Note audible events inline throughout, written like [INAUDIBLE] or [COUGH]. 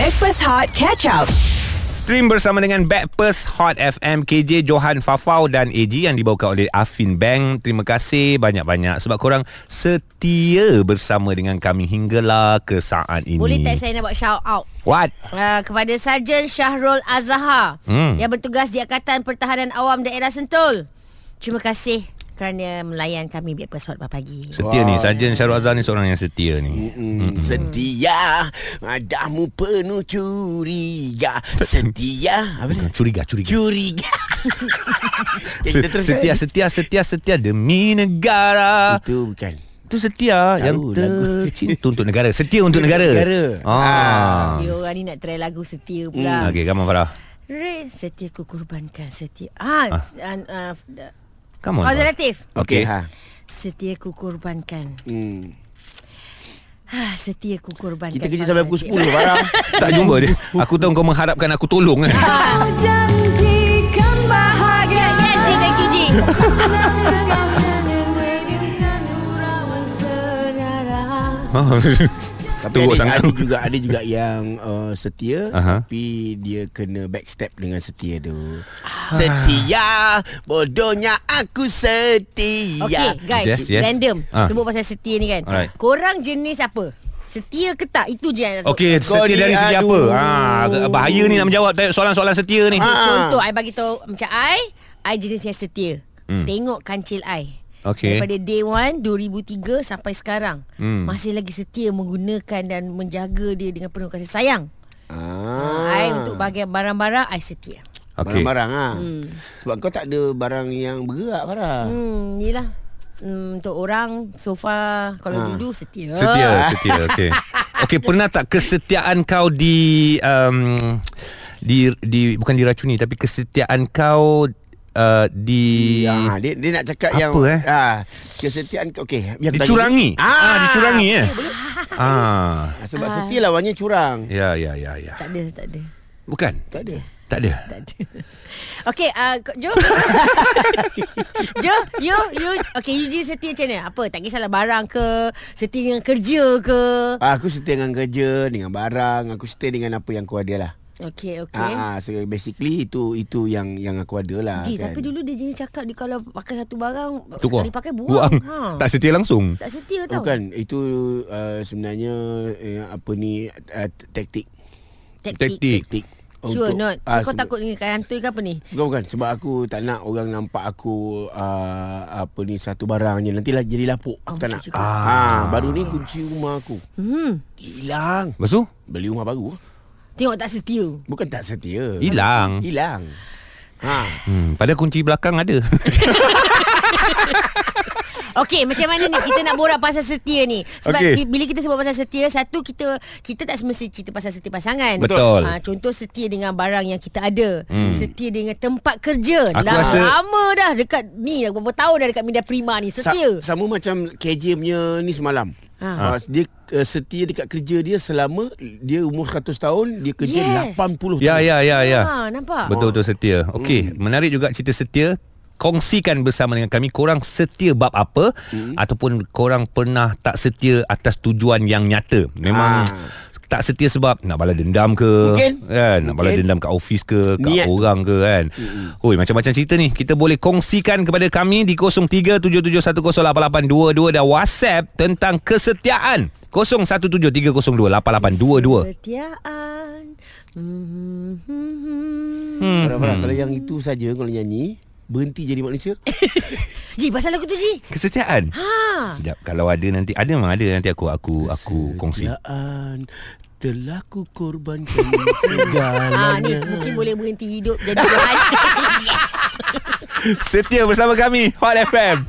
Backpass Hot Catch Up. Stream bersama dengan Backpers Hot FM KJ Johan Fafau dan AG yang dibawakan oleh Afin Bank. Terima kasih banyak-banyak sebab korang setia bersama dengan kami hinggalah ke saat ini. Boleh tak saya nak buat shout out What? uh, kepada Sarjan Syahrul Azhar Hmm. yang bertugas di Angkatan Pertahanan Awam Daerah Sentul. Terima kasih kerana melayan kami biar pesawat pagi. Setia ni Sarjan Syarul Azhar ni seorang yang setia ni. Mm, setia Madamu penuh curiga Setia Apa dia? Curiga, curiga. Curiga [LAUGHS] Se- setia, lagi. setia, setia, setia demi negara. Itu bukan Itu setia Tahu yang tercinta untuk negara. Setia untuk negara. negara. Ah. Dia orang ni nak try lagu setia pula. Okey, come on Farah. Re, setia ku kurbankan setia. Ah, ah. Uh, uh, Come on. Farah. Latif. Okey. ha. Setia ku kurbankan. hmm. Ah, setia ku kurbankan. Kita kerja sampai pukul Latif. 10 Farah [LAUGHS] Tak jumpa dia. Aku tahu kau mengharapkan aku tolong kan. Janjikan bahagia. Ya, Ji, thank you, Ji. [LAUGHS] [LAUGHS] Tapi Teruk ada, sangat ada tu. juga ada juga yang uh, setia Aha. tapi dia kena backstep dengan setia tu. Setia, bodohnya aku setia. Okay guys Yes, yes. Random Ah. Sebut pasal setia ni kan Alright. Korang jenis apa? Setia ke tak? Itu je yang. Okey, setia dari segi apa? Ha, bahaya ni nak menjawab soalan-soalan setia ni. Ah. Contoh I bagi tahu Macam I I jenis yang setia Hmm. Tengok kancil I Okey. Daripada day one 2003 sampai sekarang Hmm. Masih lagi setia menggunakan Dan menjaga dia dengan penuh kasih sayang Ah. I untuk bahagian barang-barang I setia Okey. Barang-barang ha. Hmm. Sebab kau tak ada barang yang bergerak Farah. Hmm Yelah hmm, Untuk orang So far Kalau Ha. dulu setia Setia, [LAUGHS] setia. Okey. Okey, pernah tak kesetiaan kau di um, di di bukan diracuni tapi kesetiaan kau uh, di Ya, dia dia nak cakap Apa, yang eh? ah kesetiaan okey biar dicurangi. dia. Ah, dicurangi eh. Ah. Ah, sebab setia lawannya curang. Ya, ya, ya, ya. Tak ada Tak ada Bukan. Tak ada. Tak ada. Tak ada [LAUGHS] Okay uh, Jo [LAUGHS] Jo You You Okay you je setia macam mana Apa tak kisahlah barang ke Setia dengan kerja ke Ah, aku setia dengan kerja, dengan barang, aku setia dengan apa yang aku ada lah. Okay okay. Ah, ah, so basically itu itu yang yang aku ada lah. Ji kan. tapi dulu dia jenis cakap Dia kalau pakai satu barang Tu Sekali pakai buang, Ha. [LAUGHS] Tak setia langsung. Tak setia tau Bukan, itu uh, sebenarnya eh, apa ni uh, taktik. Taktik, Taktik. Taktik. Sure not ah, Kau takut dengan hantu ke apa ni Bukan bukan sebab aku tak nak orang nampak aku uh, apa ni satu barang je nantilah jadi lapuk. Aku Oh, tak nak. juga. Ah. baru ni kunci rumah aku. Hmm Hilang. Lepas tu? Beli rumah baru. Tengok tak setia Bukan tak setia. Hilang. Hilang. Ha. Hmm, pada kunci belakang ada. [LAUGHS] Okey, macam mana ni kita nak borak pasal setia ni? Sebab okay. bila kita sebut pasal setia, satu kita kita tak semesti cerita pasal setia pasangan. Betul. Ha, contoh setia dengan barang yang kita ada. Hmm. Setia dengan tempat kerja. Aku Dah rasa- lama dah dekat ni dah berapa tahun dah dekat Minda Prima ni. Setia. Sa- sama macam KJ punya ni semalam. Ha. Ha. dia uh, setia dekat kerja dia selama dia umur 100 tahun, dia kerja Yes. 80 tahun. Ya, ya, ya, ya. Ha, nampak? Betul-betul setia. Okey, menarik juga cerita setia. Kongsikan bersama dengan kami korang setia bab apa hmm. ataupun korang pernah tak setia atas tujuan yang nyata. Memang Ah. tak setia sebab nak balas dendam ke Mungkin. kan nak balas Mungkin. dendam kat office ke kat Niat. orang ke kan oi macam-macam cerita ni kita boleh kongsikan kepada kami di 0377108822 dan WhatsApp tentang kesetiaan 0173028822 Kesetiaan. Hmm. hmm. Kalau yang itu saja kalau nyanyi berhenti jadi manusia. [LAUGHS] Ji, pasal lagu tu Ji. kesetiaan Ha. Sekejap kalau ada nanti ada memang ada nanti aku aku aku kongsi Kesetiaan telah ku korbankan [LAUGHS] Ha, segalanya. ni mungkin boleh berhenti hidup jadi Tuhan. [LAUGHS] yes. setia bersama kami Hot FM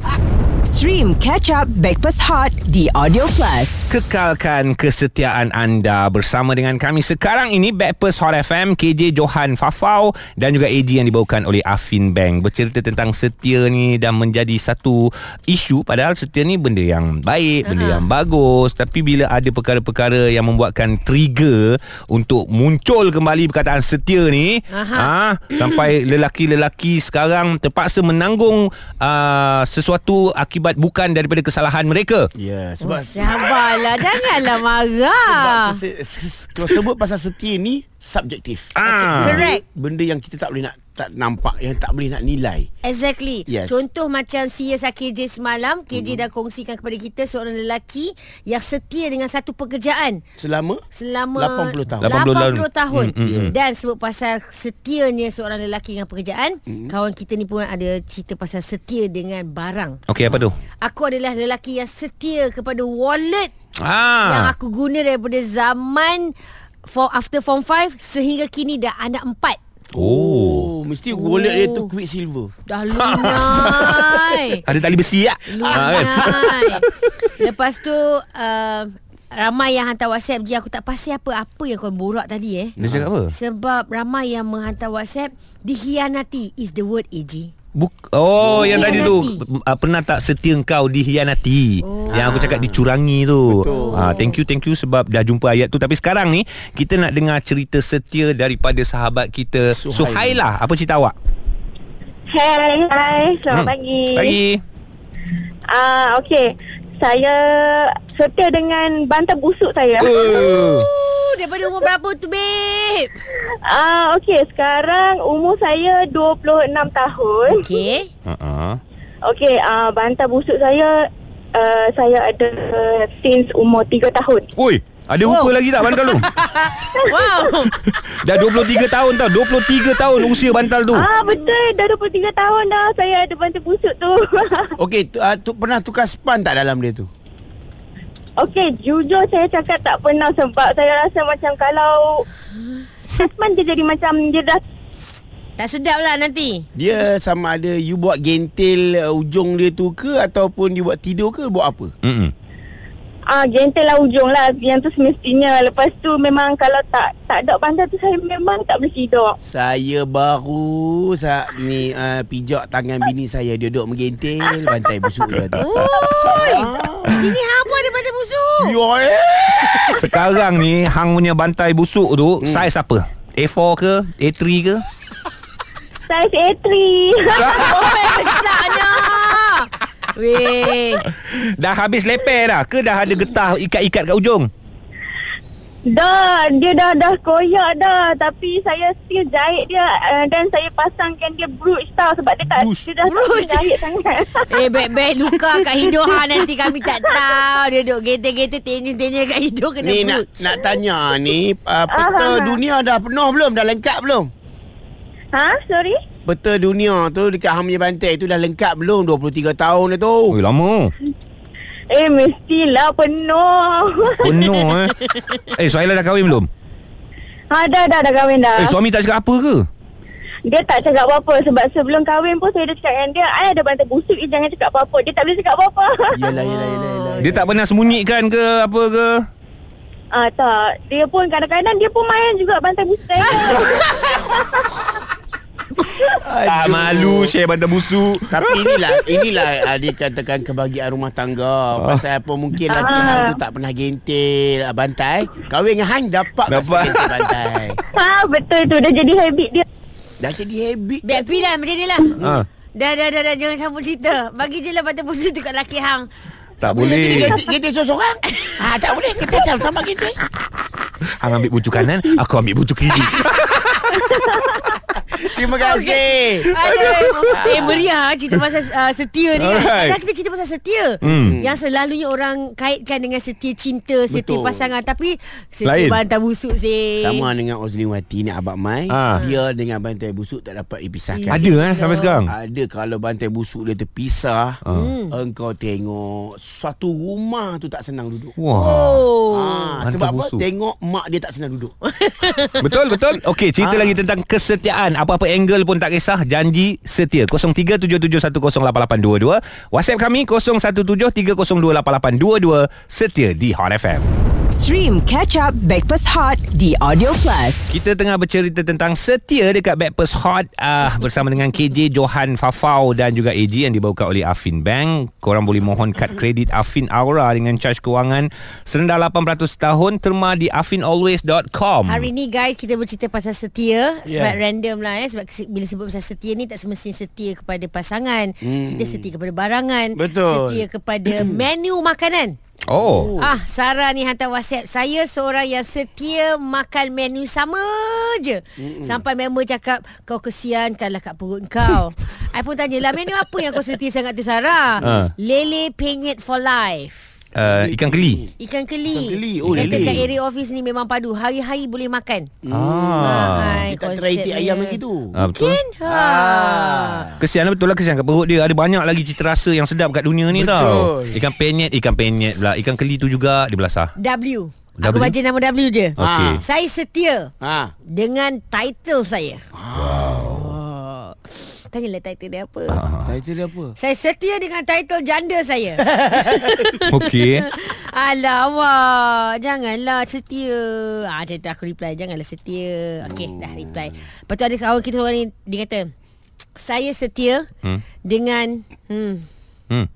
Stream Catch Up Backpass Hot di Audio Plus. Kekalkan kesetiaan anda bersama dengan kami sekarang ini Backpers Hot FM KJ Johan Fafau dan juga AG yang dibawakan oleh Afin Bank bercerita tentang setia ni dan menjadi satu isu padahal setia ni benda yang baik benda Aha. yang bagus tapi bila ada perkara-perkara yang membuatkan trigger untuk muncul kembali perkataan setia ni ha, sampai lelaki-lelaki sekarang terpaksa menanggung uh, sesuatu akibat akibat bukan daripada kesalahan mereka. Ya, sebab Oh, sabarlah Janganlah [LAUGHS] sebab marah ses- kalau sebut pasal setia ni subjektif. Ah. Correct Benda yang kita tak boleh nak tak nampak, yang tak boleh nak nilai. Exactly Yes. Contoh macam CSR KJ semalam KJ dah kongsikan kepada kita Seorang lelaki Yang setia dengan satu pekerjaan Selama Selama 80 tahun. 80 80 tahun Hmm, hmm, hmm. Dan sebut pasal Setianya seorang lelaki Dengan pekerjaan Kawan kita ni pun ada Cerita pasal setia dengan barang Okey, apa tu? Aku adalah lelaki yang setia Kepada wallet Yang Ah. aku guna daripada zaman for After form 5 Sehingga kini dah anak 4 Oh. Oh, mesti wallet dia tu quicksilver. Dah lunai [LAUGHS] Ada tali besi? Ah, kan? Lunai [LAUGHS] Lepas tu uh, Ramai yang hantar whatsapp Je aku tak pasti apa Apa yang kau borak tadi eh Dia cakap apa? Sebab ramai yang menghantar whatsapp Dihianati is the word AG Buk oh yang tadi tu uh, pernah tak setia kau dihianati. Oh. Yang aku cakap dicurangi tu. Ah thank you thank you sebab dah jumpa ayat tu tapi sekarang ni kita nak dengar cerita setia daripada sahabat kita Suhail. Suhaila. Apa cerita awak? Hai, hai. Selamat Hmm. pagi. Pagi. Ah, okey. Saya setia dengan bantal busuk saya. Uh. uh, Daripada umur berapa tu babe? Ah, okey. Sekarang umur saya 26 tahun. Okay Uh-uh. Okey, ah bantal busuk saya uh, saya ada uh, since umur 3 tahun. Oi, ada Wow. rupa lagi tak bantal tu? [LAUGHS] Wow [LAUGHS] dah 23 tahun tau. 23 tahun usia bantal tu. Ah, betul. Dah 23 tahun dah saya ada bantal busuk tu. [LAUGHS] Okey, tu, uh, tu pernah tukar span tak dalam dia tu? okey, jujur saya cakap tak pernah sebab saya rasa macam kalau Tasman dia jadi macam dia dah Tak sedap lah nanti Dia sama ada you buat gentil uh, ujung dia tu ke ataupun you buat tidur ke buat apa? Mm-mm. Ah, gentle lah ujung lah Yang tu semestinya Lepas tu memang Kalau tak Tak ada bantal tu Saya memang tak boleh tidur Saya baru sa ni uh, pijak tangan bini saya dia duduk menggentil bantai busuk dia tu. [LAUGHS] Oi Ini hang pun ada bantal busuk Yo eh. Sekarang ni hang punya bantai busuk tu hmm. saiz apa? A4 ke? A3 ke? Saiz A3 [LAUGHS] Oh besarnya Weh [LAUGHS] Dah habis leper dah ke dah ada getah ikat-ikat kat ujung? Dah Dia dah dah koyak dah Tapi saya still jahit dia uh, Dan saya pasangkan dia brooch tau Sebab dia tak Brooch? Dia dah Brooch? jahit sangat [LAUGHS] Eh baik-baik luka kat hidung ha, Nanti kami tak tahu Dia duduk gete-gete Tenya-tenya kat hidung Kena Ni nak brooch nak tanya ni uh, peta ah. dunia dah penuh belum? Dah lengkap belum? Ha? Sorry? Peta dunia tu dekat hang punya bantai tu dah lengkap belum? 23 tahun dah tu. Oi lama. Eh mestilah penuh Penuh eh. [LAUGHS] Eh Suhaila dah kahwin belum? Ha dah dah dah kahwin dah Eh suami tak cakap apa ke? Dia tak cakap apa-apa Sebab sebelum kahwin pun Saya dah cakap dengan dia I ada bantal busuk you Jangan cakap apa-apa Dia tak boleh cakap apa-apa Yalah yalah yalah yalah. Dia tak pernah sembunyikan ke apa ke? Ah tak Dia pun kadang-kadang Dia pun main juga Bantal busuk [LAUGHS] Tak malu share bantal busuk. Tapi inilah inilah uh, dikatakan kebahagiaan rumah tangga. Pasal apa mungkin laki Ah. hang tu tak pernah gentil uh, bantai. Kahwin dengan hang dapat Dapat. gentil bantai. Ha betul tu Dah jadi habit dia Dah jadi habit. Biar lah macam ni lah Ha. Dah dah dah dah Jangan sambung cerita Bagi je lah bantal busuk tu kat laki hang Tak boleh. Gentil, gentil seorang-seorang. Ah tak boleh kita sama-sama gentil. Hang ambil bucu kanan, aku ambil bucu kiri. [LAUGHS] [LAUGHS] Terima kasih. Aduh. Eh meriah cerita pasal uh, setia ni kan. Kita cerita pasal setia. Hmm. Yang selalunya orang kaitkan dengan setia cinta, setia Betul. pasangan tapi setia Lain. bantal busuk sih. Sama dengan Ozliwati ni Abang Mai Ah. Dia dengan bantai busuk tak dapat dipisahkan Ada eh sampai sekarang. Ada kalau bantai busuk dia terpisah Ah. Engkau tengok Suatu rumah tu tak senang duduk Wah. Oh. Ah, Bantai sebab apa? busuk. Tengok mak dia tak senang duduk. [LAUGHS] Betul betul. Okey, cerita Ah. Lagi tentang kesetiaan. Apa-apa angle pun tak kisah, janji setia. 0377108822. WhatsApp kami 0173028822 setia di Hot FM. Stream Catch Up Backpass Hot di Audio Plus. Kita tengah bercerita tentang setia dekat Backpast Hot uh, bersama dengan KJ Johan Fafau dan juga AG yang dibawakan oleh Afin Bank. Korang boleh mohon kad kredit Afin Aura dengan caj kewangan serendah 8% tahun terma di afinalways.com. Hari ni guys kita bercerita pasal setia Yeah. sebab random lah eh sebab se- bila sebut pasal setia ni tak semestinya setia kepada pasangan. Hmm. Kita setia kepada barangan, Betul. setia kepada menu makanan. Oh. Ah, Sarah ni hantar WhatsApp. Saya seorang yang setia makan menu sama je. Mm-mm. Sampai member cakap, kau kesiankanlah kat perut kau. [LAUGHS] I pun tanyalah, menu apa yang kau setia sangat tu Sarah? Ah. Lele penyet for life. Uh, ikan keli. Ikan keli. Ikan keli. Oh, lele. kat area office ni memang padu. Hari-hari boleh makan. Ah. hai, Dia tak try itik ayam lagi tu. Ah, betul. Mungkin. Ha. Kesian lah betul lah kesian kat perut dia Ada banyak lagi cita rasa yang sedap kat dunia ni Betul. tau Ikan penyet Ikan penyet pula Ikan keli tu juga Dia belasah W. Aku W? baca nama W je. Okey. Saya setia Ha. dengan title saya. Wow. Tanyalah title dia apa. Ah. Saya dia apa? Saya setia dengan title janda saya. [LAUGHS] Okey [LAUGHS] Alamak, janganlah setia. Ah, macam tu aku reply, janganlah setia. Okey, dah reply. Lepas tu ada kawan kita orang ni, dia kata, saya setia Hmm. dengan... Hmm. hmm.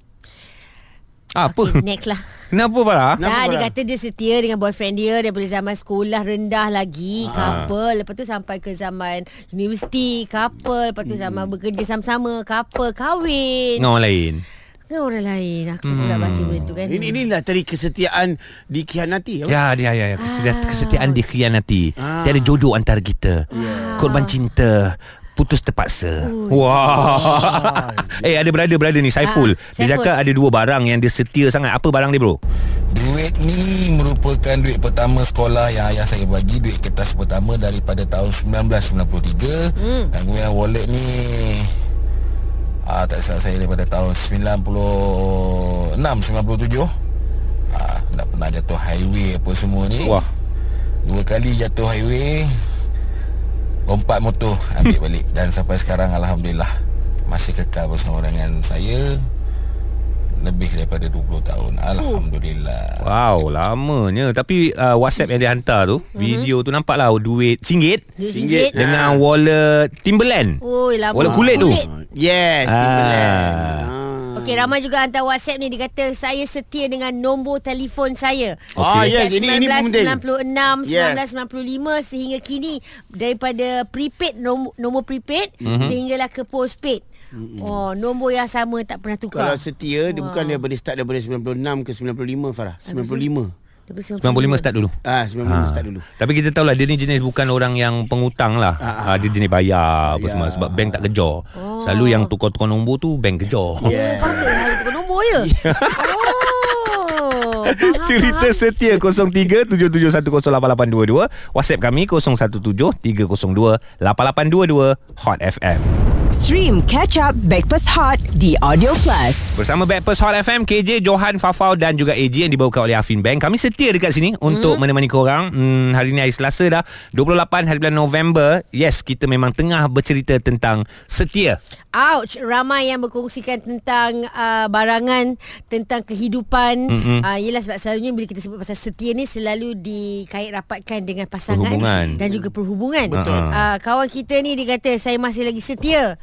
Apa? Okay, next lah. Kenapa Farah? Kenapa, dia Farah? kata dia setia dengan boyfriend dia daripada zaman sekolah rendah lagi, couple. Lepas tu sampai ke zaman universiti, couple. Lepas tu zaman bekerja sama-sama, couple, kahwin. Dengan orang lain Kan orang lain. Aku pun nak baca benda tu kan. Ini inilah tadi kesetiaan dikhianati. apa? Ya, dia, ya, ya. Kesetiaan, kesetiaan dikhianati. Ah. Tiada jodoh antara kita. Korban cinta. Putus terpaksa. Wah. [LAUGHS] eh, ada brother-brother ni, Saiful. Ah, Dia cakap ada dua barang yang dia setia sangat. Apa barang dia, bro? Duit ni merupakan duit pertama sekolah yang ayah saya bagi Duit kertas pertama daripada tahun 1993 hmm. Dan kemudian wallet ni ah, Tak salah saya daripada tahun 96, 97 ah, Tak pernah jatuh highway apa semua ni Wah. Dua kali jatuh highway Lompat motor ambil balik [LAUGHS] Dan sampai sekarang Alhamdulillah Masih kekal bersama dengan saya Lebih daripada 20 tahun Alhamdulillah Wow, lamanya. Tapi uh, WhatsApp yang dia hantar tu, mm-hmm. video tu nampak lah duit RM1 Duit Singgit. singgit. dengan wallet Timberland. Oi, lama. Wallet kulit tu. Yes, Ah. Timberland. Ah. Okey, ramai juga hantar WhatsApp ni dia kata saya setia dengan nombor telefon saya. Ah, yes, ini ini penting. 1996, Yes. 1995 sehingga kini daripada prepaid nombor, nombor prepaid mm-hmm. sehinggalah ke postpaid. Mm-hmm. Oh, nombor yang sama tak pernah tukar. Kalau setia dia bukan daripada start daripada 96 ke 95 Farah. 95. Daripada 95 start dulu. Ah 95 start dulu. Tapi kita tahu lah Dia ni jenis bukan orang yang pengutang lah Ah, ah, Dia jenis bayar apa Ya. semua Sebab bank tak kejar Selalu yang tukar-tukar nombor tu Bank kejar Yeah. Oh, patutlah ada tukar nombor [LAUGHS] ya. oh. faham, Cerita faham. setia 0377108822 WhatsApp kami 0173028822 Hot FM Stream Catch Up Backpass Hot di Audio Plus. Bersama Backpast Hot FM KJ, Johan, Fafau dan juga AG Yang dibawakan oleh Afin Bank Kami setia dekat sini Untuk menemani korang hmm, Hari ni hari Selasa dah 28 hari bulan November Yes, kita memang tengah bercerita tentang setia Ouch, ramai yang berkongsikan tentang uh, barangan, tentang kehidupan. Mm-hmm. Uh, yelah sebab selalunya bila kita sebut pasal setia ni selalu dikait rapatkan dengan pasangan Perhubungan. dan juga perhubungan. Betul. Uh, kawan kita ni dia kata saya masih lagi setia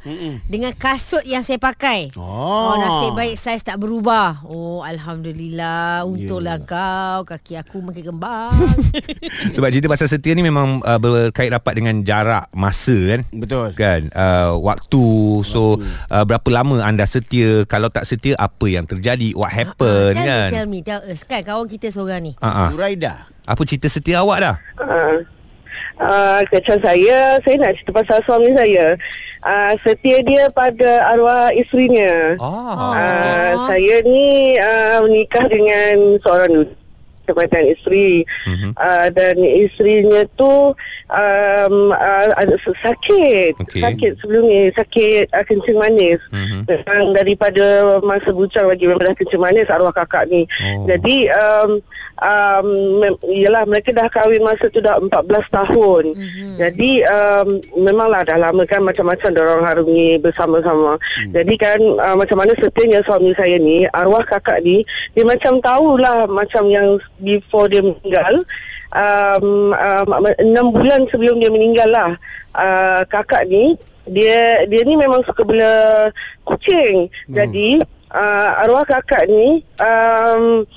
dengan kasut yang saya pakai. Oh. oh nasib baik saiz tak berubah. Oh alhamdulillah, untunglah yeah. kau, kaki aku makin kembang. [LAUGHS] Sebab cerita pasal setia ni memang uh, berkait rapat dengan jarak masa kan Betul. kan uh, waktu so uh, berapa lama anda setia kalau tak setia apa yang terjadi what happen tell kan me, tell me, tell us kan kawan kita seorang ni. Zuraida. apa cerita setia awak dah Uh, uh, macam saya, saya nak cerita pasal suami saya. Uh, setia dia pada arwah isterinya. oh. Uh, saya ni uh, menikah dengan seorang tempatan isteri Mhm. uh, dan isterinya tu um, uh, ada s- sakit Okey. sakit sebelum ni sakit uh, kencing manis Mhm. memang daripada masa bujang lagi memang dah kencing manis arwah kakak ni Oh. jadi um, um, yelah mereka dah kahwin masa tu dah 14 tahun Mhm. jadi um, memanglah dah lama kan macam-macam orang harungi bersama-sama Hmm. jadi kan uh, macam mana setianya suami saya ni arwah kakak ni dia macam tahulah macam yang before dia meninggal um, um, enam bulan sebelum dia meninggal lah uh, kakak ni dia dia ni memang suka bela kucing hmm. jadi uh, arwah kakak ni um,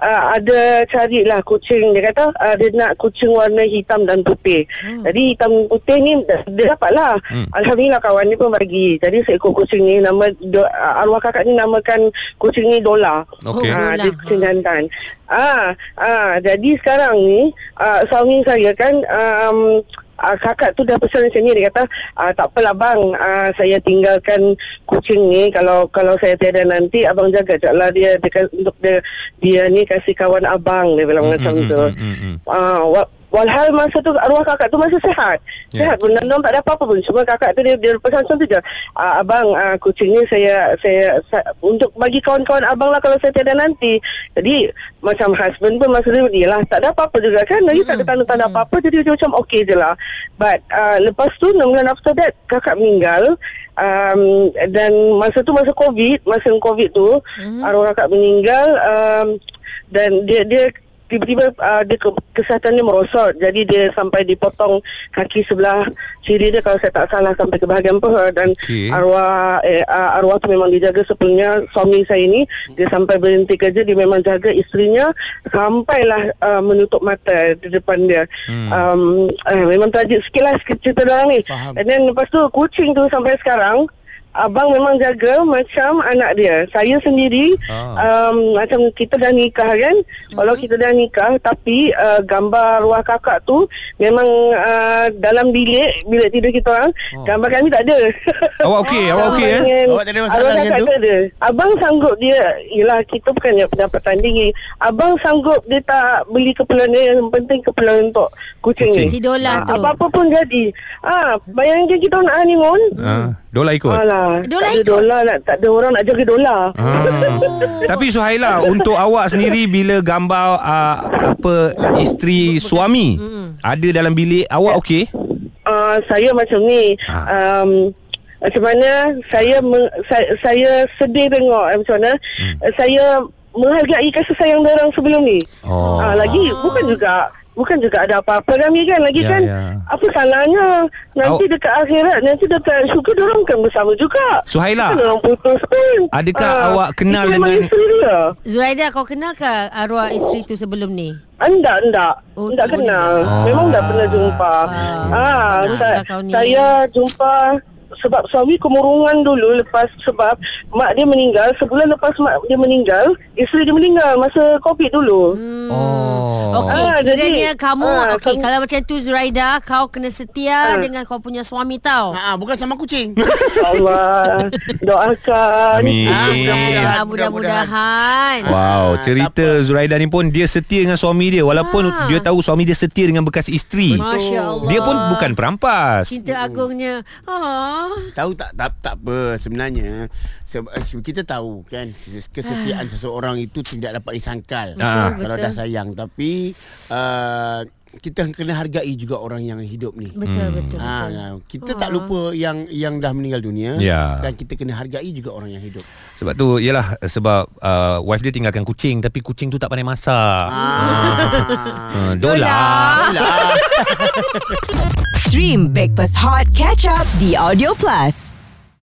uh, ada carilah kucing dia kata uh, dia nak kucing warna hitam dan putih. Hmm. Jadi hitam putih ni dia dapatlah. Hmm. Alhamdulillah kawan ni pun bagi. Jadi seekor kucing ni nama do, uh, arwah kakak ni namakan kucing ni Dola. Okey. Uh, dia kucing jantan. Ah, ah, jadi sekarang ni uh, suami saya kan um, uh, kakak tu dah pesan macam ni dia kata uh, tak apalah bang. Uh, saya tinggalkan kucing ni. Kalau kalau saya tiada nanti abang jaga jaklah dia, dia untuk dia dia ni kasih kawan abang. Dia bilang mm, macam mm, tu. mm, mm, mm. Uh, Walhal masa tu arwah kakak tu masih sehat. Yeah. Sehat pun dan tak ada apa-apa pun. Cuma kakak tu dia dia pesan macam tu je. Uh, abang uh, kucing ni saya saya sa, untuk bagi kawan-kawan abang lah kalau saya tiada nanti. Jadi macam husband pun masa tu dia lah tak ada apa-apa juga kan. Lagi mm-hmm. tak ada tanda-tanda mm-hmm. apa-apa jadi dia macam okey je lah. But uh, lepas tu 6 bulan after that kakak meninggal. Um, dan masa tu masa covid masa covid tu mm-hmm. arwah kakak meninggal um, dan dia dia tiba-tiba uh, dia ke, kesihatan dia merosot. Jadi dia sampai dipotong kaki sebelah kiri dia. Kalau saya tak salah sampai ke bahagian peha dan okay. arwah eh, uh, arwah tu memang dijaga sepenuhnya suami saya ini. Dia sampai berhenti kerja dia memang jaga isterinya. Sampailah uh, menutup mata di depan dia. Hmm. um, uh, memang tragik sikit lah cerita dalam ni. Dan lepas tu kucing tu sampai sekarang Abang memang jaga macam anak dia. Saya sendiri ah. um, macam kita dah nikah kan. Mm-hmm. Kalau kita dah nikah tapi uh, gambar ruah kakak tu memang uh, dalam bilik bilik tidur kita orang oh. gambar kami tak ada. Awak okey, awak okey eh? Awak tak ada masalah dengan tu? Ada. Abang sanggup dia yalah kita bukan pendapatan tinggi. Abang sanggup dia tak beli keperluan dia yang penting keperluan untuk kucing, kucing. ni. Si Dola ha, tu. Apa-apa pun jadi. Ah, ha, bayangkan kita nak honeymoon. Ha. Dola ikut. Alah, dola tak ikut. Dola nak tak ada orang nak jaga dola. Ah. [LAUGHS] Tapi Suhaila untuk awak sendiri bila gambar uh, apa isteri suami hmm. ada dalam bilik awak okey? Uh, saya macam ni. Ah. Um, macam mana saya me, saya, saya sedih tengok eh, macam mana hmm. saya menghargai kasih sayang orang sebelum ni. Oh. Uh, lagi bukan juga Bukan juga ada apa-apa kami kan lagi ya, kan ya. Apa salahnya Nanti oh. dekat akhirat Nanti dekat syurga Diorang kan bersama juga Suhaila Diorang putus pun Adakah ha. awak kenal dengan Zuraida kau kenal ke Arwah isteri tu sebelum ni Enggak, enggak. Oh, enggak kenal. Oh. Memang tak pernah jumpa. Ah, ah enggak. Saya jumpa sebab suami kemurungan dulu lepas sebab mak dia meninggal sebulan lepas mak dia meninggal isteri dia meninggal masa covid dulu. Hmm. oh. Okey ah, kiranya kamu ah, okey kalau macam tu Zuraida kau kena setia ah. dengan kau punya suami tau. Ha bukan sama kucing. [LAUGHS] Allah doakan. Amin. Ah, mudah-mudahan. Wow cerita Zuraida ni pun dia setia dengan suami dia walaupun ah. dia tahu suami dia setia dengan bekas isteri. masya-Allah dia pun bukan perampas. Cinta agungnya. Ah Tahu tak tak tak apa sebenarnya? Kita tahu kan kesetiaan seseorang itu tidak dapat disangkal. Ah. kalau dah sayang. Tapi uh, kita kena hargai juga orang yang hidup ni. Betul hmm. betul. Ha, betul. kita ha. tak lupa yang yang dah meninggal dunia ya. dan kita kena hargai juga orang yang hidup. Sebab tu ialah sebab uh, wife dia tinggalkan kucing tapi kucing tu tak pandai masak. Ha. Ha. Dola. Dola. Stream Breakfast Hot Catch Up di Audio Plus.